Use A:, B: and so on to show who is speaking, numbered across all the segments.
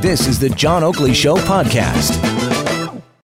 A: This is the John Oakley Show podcast.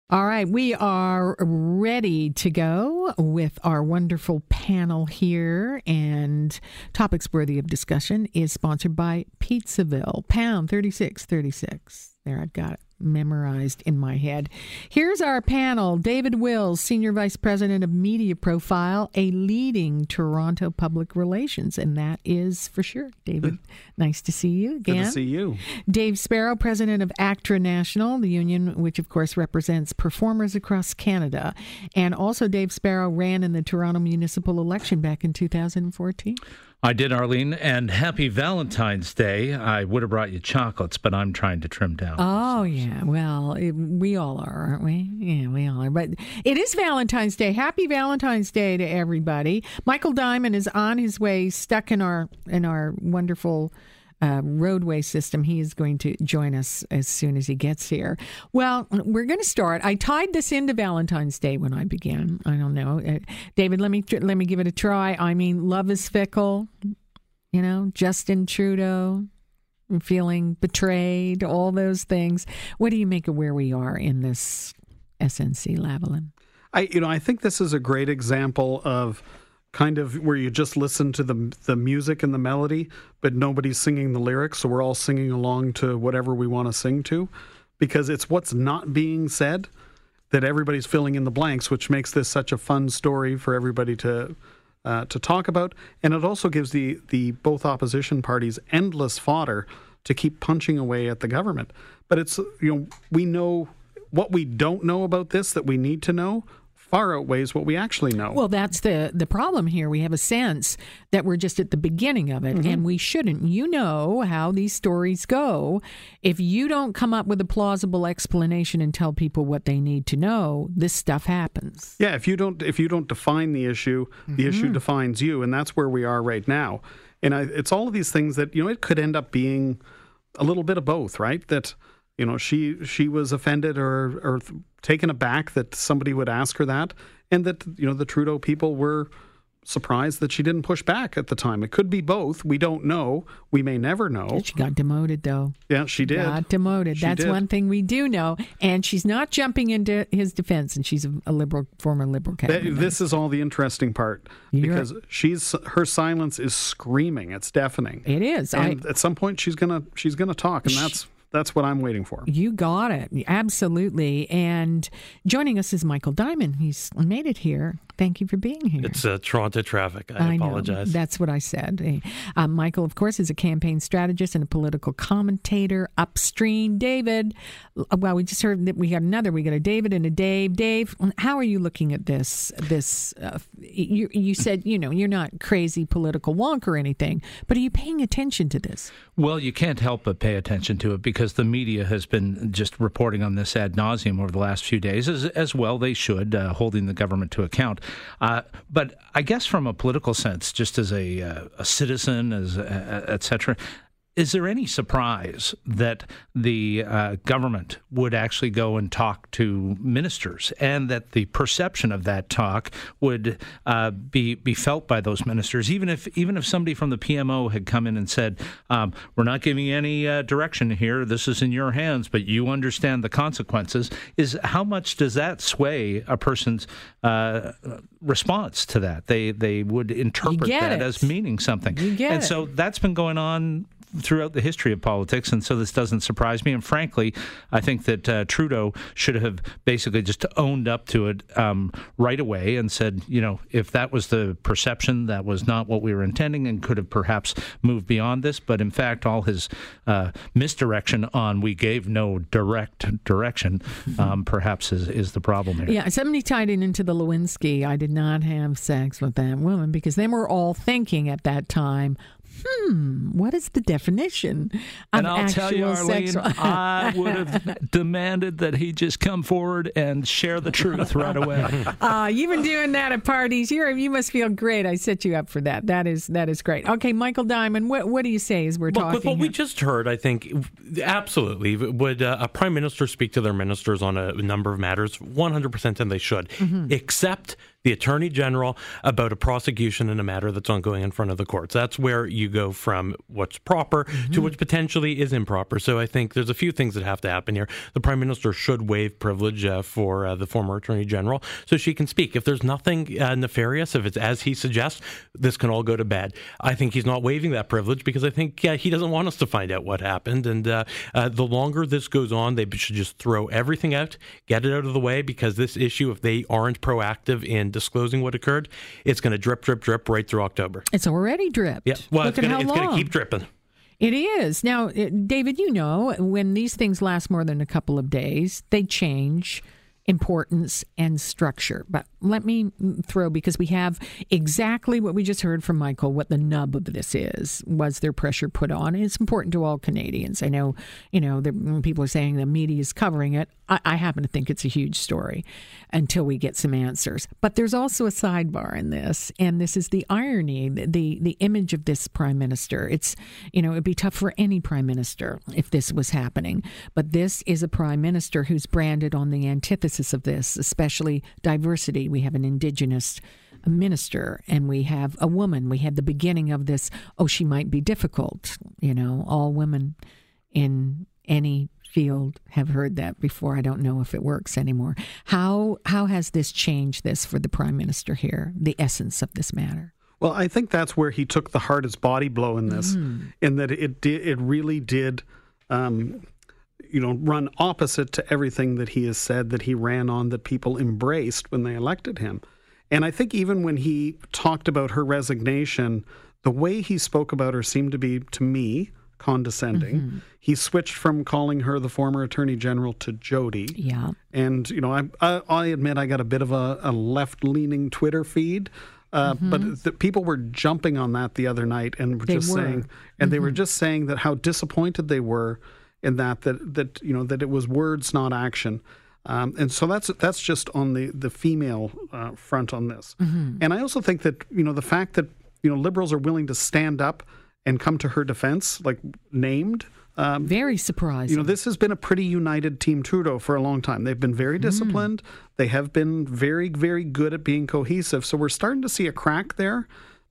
B: All right, we are ready to go with our wonderful panel here, and topics worthy of discussion is sponsored by Pizzaville, pound thirty six thirty six. There, I've got it memorized in my head. Here's our panel David Wills, Senior Vice President of Media Profile, a leading Toronto public relations, and that is for sure. David, nice to see you again.
C: Good to see you.
B: Dave Sparrow, President of ACTRA National, the union which, of course, represents performers across Canada. And also, Dave Sparrow ran in the Toronto municipal election back in 2014.
D: I did, Arlene, and happy Valentine's Day. I would have brought you chocolates, but I'm trying to trim down.
B: Oh, yeah. Well, it, we all are, aren't we? Yeah, we all are. But it is Valentine's Day. Happy Valentine's Day to everybody. Michael Diamond is on his way, stuck in our in our wonderful uh, roadway system. He is going to join us as soon as he gets here. Well, we're going to start. I tied this into Valentine's Day when I began. I don't know, uh, David. Let me let me give it a try. I mean, love is fickle. You know, Justin Trudeau feeling betrayed, all those things. What do you make of where we are in this SNC Lavalin?
C: I you know I think this is a great example of kind of where you just listen to the the music and the melody, but nobody's singing the lyrics, so we're all singing along to whatever we want to sing to, because it's what's not being said that everybody's filling in the blanks, which makes this such a fun story for everybody to uh, to talk about, and it also gives the the both opposition parties endless fodder to keep punching away at the government. But it's you know we know what we don't know about this that we need to know far outweighs what we actually know.
B: Well, that's the the problem here. We have a sense that we're just at the beginning of it, mm-hmm. and we shouldn't. You know how these stories go. If you don't come up with a plausible explanation and tell people what they need to know, this stuff happens.
C: Yeah, if you don't if you don't define the issue, the mm-hmm. issue defines you, and that's where we are right now. And I, it's all of these things that you know it could end up being a little bit of both, right? That you know she she was offended or or taken aback that somebody would ask her that, and that you know the Trudeau people were surprised that she didn't push back at the time. It could be both. We don't know. We may never know.
B: She got demoted, though.
C: Yeah, she did.
B: Got demoted.
C: She
B: That's
C: did.
B: one thing we do know. And she's not jumping into his defense. And she's a, liberal, former liberal cabinet.
C: This is all the interesting part You're because she's her silence is screaming. It's deafening.
B: It is.
C: And I, at some point, she's gonna she's gonna talk, and that's that's what I'm waiting for.
B: You got it. Absolutely. And joining us is Michael Diamond. He's made it here. Thank you for being here.
E: It's uh, Toronto traffic. I, I apologize.
B: Know. That's what I said. Uh, Michael, of course, is a campaign strategist and a political commentator upstream. David, uh, well, we just heard that we got another. We got a David and a Dave. Dave, how are you looking at this? This uh, you, you said you know you're not crazy political wonk or anything, but are you paying attention to this?
D: Well, you can't help but pay attention to it because the media has been just reporting on this ad nauseum over the last few days, as, as well they should, uh, holding the government to account. Uh, but I guess from a political sense, just as a, uh, a citizen, as uh, et cetera, is there any surprise that the uh, government would actually go and talk to ministers, and that the perception of that talk would uh, be be felt by those ministers, even if even if somebody from the PMO had come in and said, um, "We're not giving any uh, direction here. This is in your hands, but you understand the consequences." Is how much does that sway a person's uh, response to that? They they would interpret that
B: it.
D: as meaning something,
B: and
D: it. so that's been going on throughout the history of politics, and so this doesn't surprise me. And frankly, I think that uh, Trudeau should have basically just owned up to it um, right away and said, you know, if that was the perception, that was not what we were intending, and could have perhaps moved beyond this. But in fact, all his uh, misdirection on we gave no direct direction, um, perhaps is, is the problem here.
B: Yeah, somebody tied it into the Lewinsky. I did not have sex with that woman because then we're all thinking at that time, hmm, what is the definition of
D: and I'll
B: actual
D: tell you, Arlene,
B: sexual?
D: I would have demanded that he just come forward and share the truth right away.
B: uh, you've been doing that at parties. You're, you must feel great. I set you up for that. That is that is great. Okay, Michael Diamond, what what do you say as we're
E: well,
B: talking?
E: With what
B: here?
E: we just heard, I think absolutely would uh, a prime minister speak to their ministers on a number of matters. One hundred percent, and they should,
B: Mm-hmm.
E: except the attorney general about a prosecution in a matter that's ongoing in front of the courts. That's where you go from what's proper mm-hmm. to what potentially is improper. So I think there's a few things that have to happen here. The prime minister should waive privilege uh, for uh, the former attorney general so she can speak. If there's nothing uh, nefarious, if it's as he suggests, this can all go to bed. I think he's not waiving that privilege because I think uh, he doesn't want us to find out what happened. And uh, uh, the longer this goes on, they should just throw everything out, get it out of the way because this issue, if they aren't proactive in disclosing what occurred, it's going to drip, drip, drip right through October.
B: It's already dripped.
E: Yeah. Well, Look it's going to keep dripping.
B: It is. Now, David, you know, when these things last more than a couple of days, they change importance and structure. But let me throw because we have exactly what we just heard from Michael what the nub of this is. Was there pressure put on? And it's important to all Canadians. I know you know people are saying the media is covering it I, I happen to think it's a huge story until we get some answers. But there's also a sidebar in this and this is the irony the the image of this prime minister. It's you know it'd be tough for any prime minister if this was happening. But this is a prime minister who's branded on the antithesis of this especially diversity we have an indigenous minister and we have a woman. We had the beginning of this, oh, she might be difficult. You know, all women in any field have heard that before. I don't know if it works anymore. How how has this changed this for the prime minister here? The essence of this matter.
C: Well, I think that's where he took the hardest body blow in this, mm. in that it did it really did um, you know, run opposite to everything that he has said that he ran on that people embraced when they elected him. And I think even when he talked about her resignation, the way he spoke about her seemed to be, to me, condescending. Mm-hmm. He switched from calling her the former attorney general to Jody.
B: Yeah.
C: And, you know, I, I, I admit I got a bit of a, a left leaning Twitter feed. Uh, mm-hmm. But the, people were jumping on that the other night and were
B: they
C: just
B: were.
C: saying, and mm-hmm. they were mm-hmm. just saying that how disappointed they were in that that that you know that it was words not action. Um, and so that's that's just on the the female uh, front on this. Mm-hmm. And I also think that you know the fact that you know liberals are willing to stand up and come to her defense, like named.
B: Um, very surprising.
C: You know, this has been a pretty united Team Trudeau for a long time. They've been very mm. disciplined. Mm. They have been very, very good at being cohesive. So we're starting to see a crack there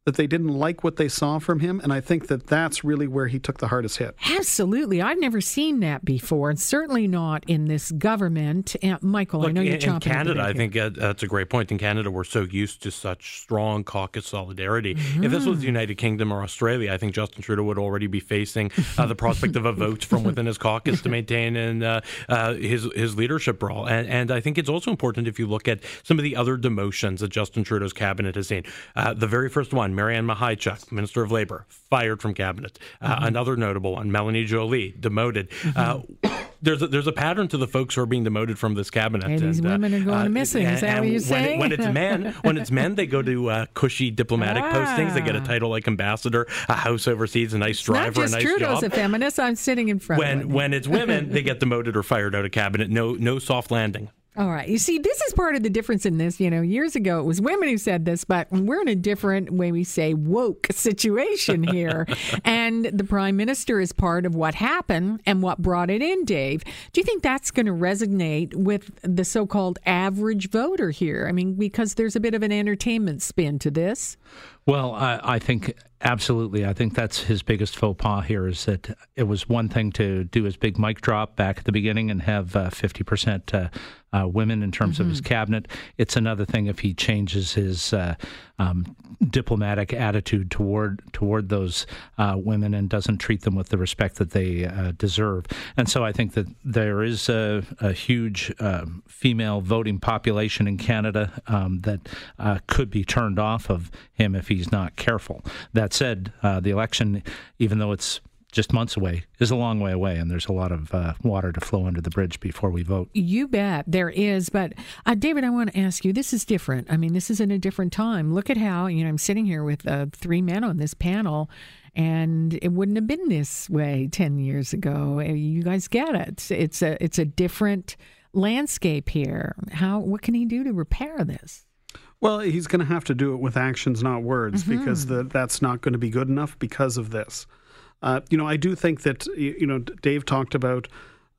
C: that they didn't like what they saw from him. And I think that that's really where he took the hardest hit.
B: Absolutely. I've never seen that before, and certainly not in this government. Uh, Michael, Look, I know you're
E: in, in Canada. I think uh, that's a great point. In Canada, we're so used to such strong caucus solidarity. Mm-hmm. If this was the United Kingdom or Australia, I think Justin Trudeau would already be facing uh, the prospect of a vote from within his caucus to maintain in, uh, uh, his his leadership role. And, and, I think it's also important if you look at some of the other demotions that Justin Trudeau's cabinet has seen. Uh, the very first one, MaryAnn Mihychuk, Minister of Labor, fired from cabinet. Uh, mm-hmm. Another notable one, Melanie Joly, demoted. Mm-hmm. Uh, there's a, there's a pattern to the folks who are being demoted from this cabinet.
B: And, these uh, women are going uh, missing. Is that what you're saying?
E: when it's men, when it's men, they go to uh, cushy diplomatic ah. postings. They get a title like ambassador, a house overseas, a nice
B: it's
E: driver,
B: a nice job.
E: Trudeau's
B: job. a feminist. I'm sitting in front.
E: When when it's women, they get demoted or fired out of cabinet. No no soft landing.
B: All right. You see, this is part of the difference in this. You know, years ago it was women who said this, but we're in a different way we say woke situation here. and the prime minister is part of what happened and what brought it in, Dave. Do you think that's going to resonate with the so called average voter here? I mean, because there's a bit of an entertainment spin to this.
D: Well, I, I, think absolutely. I think that's his biggest faux pas here is that it was one thing to do his big mic drop back at the beginning and have uh, 50% uh, uh, women in terms mm-hmm. of his mm-hmm. cabinet. It's another thing if he changes his uh, um, diplomatic attitude toward toward those uh, women and doesn't treat them with the respect that they uh, deserve. And so I think that there is a, a huge um, female voting population in Canada um, that could be turned off of him if he's not careful. That said, uh, the election, even though it's just months away, is a long way away, and there's a lot of uh, water to flow under the bridge before we vote.
B: You bet there is. But uh, David, I want to ask you. This is different. I mean, this is in a different time. Look at how you know I'm sitting here with uh, three men on this panel, and it wouldn't have been this way ten years ago. Uh, you guys get it. It's a it's a different landscape here. How what can he do to repair this?
C: Well, he's going to have to do it with actions, not words, mm-hmm. because the, that's not going to be good enough because of this. Uh, you know, I do think that you know Dave talked about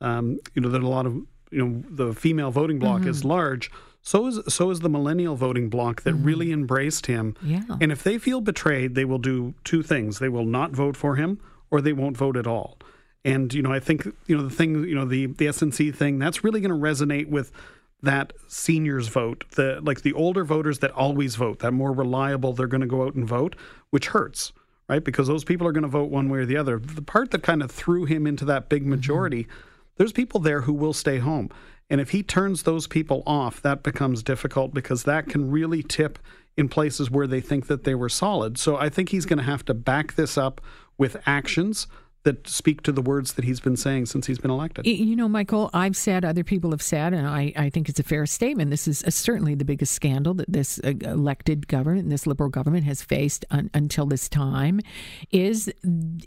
C: um, you know that a lot of you know the female voting bloc mm-hmm. is large. So is so is the millennial voting bloc that really embraced him.
B: Yeah.
C: And if they feel betrayed, they will do two things: they will not vote for him, or they won't vote at all. And you know, I think you know the thing, you know, the the SNC thing that's really going to resonate with that seniors vote, the like the older voters that always vote, that more reliable, they're going to go out and vote, which hurts, right? Because those people are going to vote one way or the other. The part that kind of threw him into that big majority, mm-hmm. there's people there who will stay home. And if he turns those people off, that becomes difficult because that can really tip in places where they think that they were solid. So I think he's going to have to back this up with actions that speak to the words that he's been saying since he's been elected.
B: You know, Michael, I've said, other people have said, and I, I think it's a fair statement. This is uh, certainly the biggest scandal that this uh, elected government, this liberal government, has faced un, until this time. Is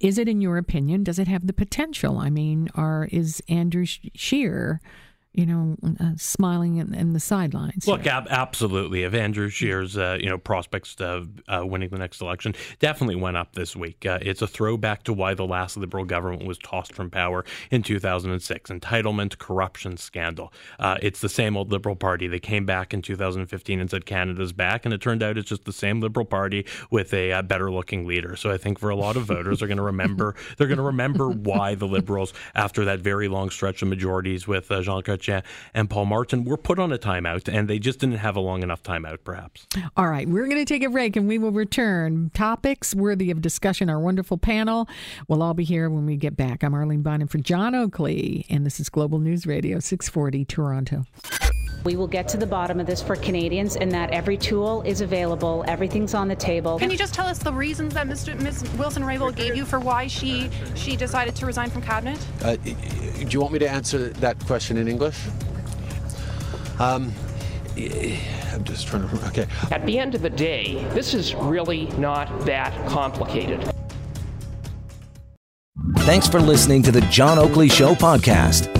B: is it, in your opinion, does it have the potential? I mean, are is Andrew Scheer? You know, uh, smiling in, in, the sidelines.
E: Look, ab- absolutely. If Andrew Scheer's, uh, you know, prospects of uh, winning the next election definitely went up this week. Uh, it's a throwback to why the last Liberal government was tossed from power in 2006. Entitlement, corruption, scandal. Uh, it's the same old Liberal Party. They came back in 2015 and said Canada's back, and it turned out it's just the same Liberal Party with a uh, better-looking leader. So I think for a lot of voters, they're going to remember. They're going to remember why the Liberals, after that very long stretch of majorities with Jean And Paul Martin were put on a timeout, and they just didn't have a long enough timeout, perhaps.
B: All right, we're going to take a break, and we will return. Topics worthy of discussion. Our wonderful panel will all be here when we get back. I'm Arlene Bynon for John Oakley, and this is Global News Radio 640 Toronto.
F: We will get to the bottom of this for Canadians in that every tool is available, everything's on the table.
G: Can you just tell us the reasons that Mr. Ms. Wilson Raybould gave you for why she she decided to resign from cabinet? Uh,
H: do you want me to answer that question in English? Um, I'm just trying to. Okay.
I: At the end of the day, this is really not that complicated.
A: Thanks for listening to the John Oakley Show podcast.